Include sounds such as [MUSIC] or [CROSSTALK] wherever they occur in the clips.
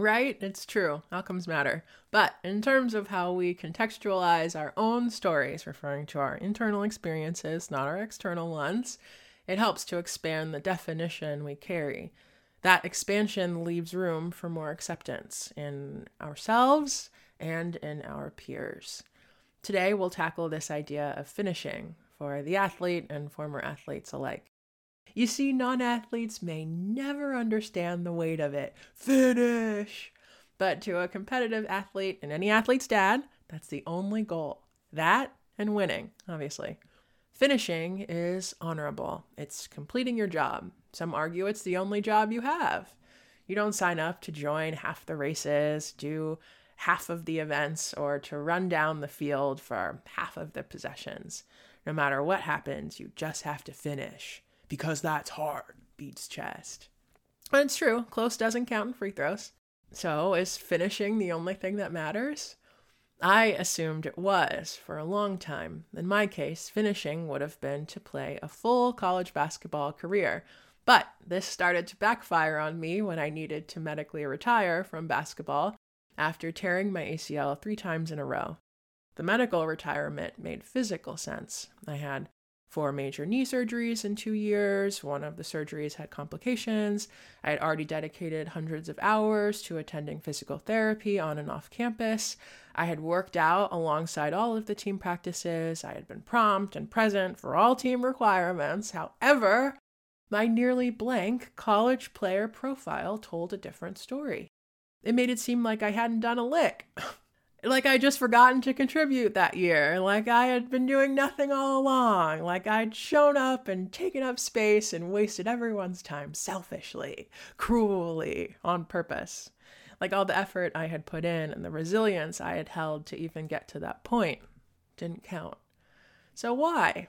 Right? It's true. Outcomes matter. But in terms of how we contextualize our own stories, referring to our internal experiences, not our external ones, it helps to expand the definition we carry. That expansion leaves room for more acceptance in ourselves and in our peers. Today, we'll tackle this idea of finishing for the athlete and former athletes alike. You see, non athletes may never understand the weight of it. Finish! But to a competitive athlete and any athlete's dad, that's the only goal. That and winning, obviously. Finishing is honorable, it's completing your job. Some argue it's the only job you have. You don't sign up to join half the races, do half of the events, or to run down the field for half of the possessions. No matter what happens, you just have to finish because that's hard, beats chest. And it's true, close doesn't count in free throws. So, is finishing the only thing that matters? I assumed it was for a long time. In my case, finishing would have been to play a full college basketball career. But this started to backfire on me when I needed to medically retire from basketball after tearing my ACL three times in a row. The medical retirement made physical sense. I had four major knee surgeries in two years. One of the surgeries had complications. I had already dedicated hundreds of hours to attending physical therapy on and off campus. I had worked out alongside all of the team practices. I had been prompt and present for all team requirements. However, my nearly blank college player profile told a different story. It made it seem like I hadn't done a lick. [LAUGHS] like I just forgotten to contribute that year, like I had been doing nothing all along, like I'd shown up and taken up space and wasted everyone's time selfishly, cruelly, on purpose. Like all the effort I had put in and the resilience I had held to even get to that point didn't count. So why?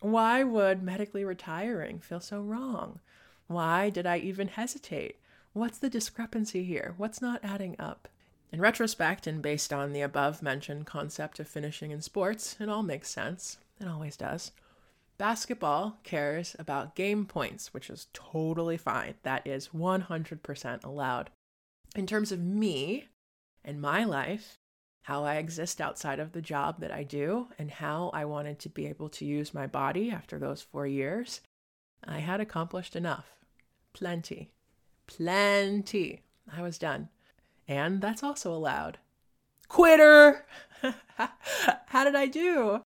Why would medically retiring feel so wrong? Why did I even hesitate? What's the discrepancy here? What's not adding up? In retrospect, and based on the above mentioned concept of finishing in sports, it all makes sense. It always does. Basketball cares about game points, which is totally fine. That is 100% allowed. In terms of me and my life, how I exist outside of the job that I do, and how I wanted to be able to use my body after those four years, I had accomplished enough. Plenty. Plenty. I was done. And that's also allowed. Quitter! [LAUGHS] How did I do?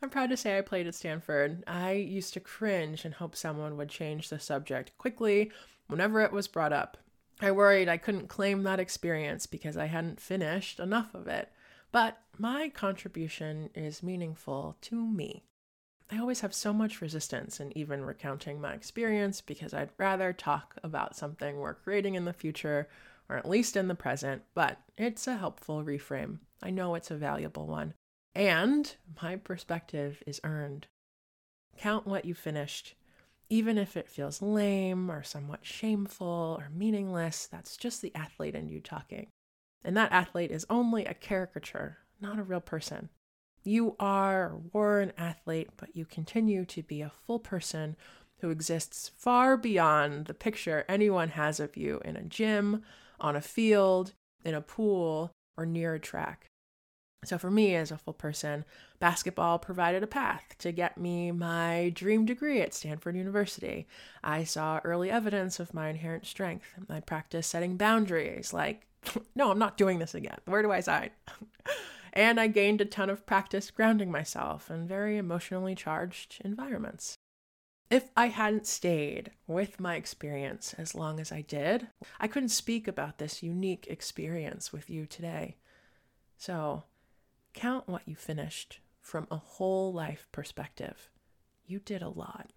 I'm proud to say I played at Stanford. I used to cringe and hope someone would change the subject quickly whenever it was brought up. I worried I couldn't claim that experience because I hadn't finished enough of it. But my contribution is meaningful to me. I always have so much resistance in even recounting my experience because I'd rather talk about something we're creating in the future or at least in the present, but it's a helpful reframe. I know it's a valuable one. And my perspective is earned. Count what you finished. Even if it feels lame or somewhat shameful or meaningless, that's just the athlete in you talking. And that athlete is only a caricature, not a real person. You are or were an athlete, but you continue to be a full person who exists far beyond the picture anyone has of you in a gym on a field, in a pool, or near a track. So, for me as a full person, basketball provided a path to get me my dream degree at Stanford University. I saw early evidence of my inherent strength. I practiced setting boundaries, like, [LAUGHS] no, I'm not doing this again. Where do I sign? [LAUGHS] and I gained a ton of practice grounding myself in very emotionally charged environments. If I hadn't stayed with my experience as long as I did, I couldn't speak about this unique experience with you today. So, count what you finished from a whole life perspective. You did a lot.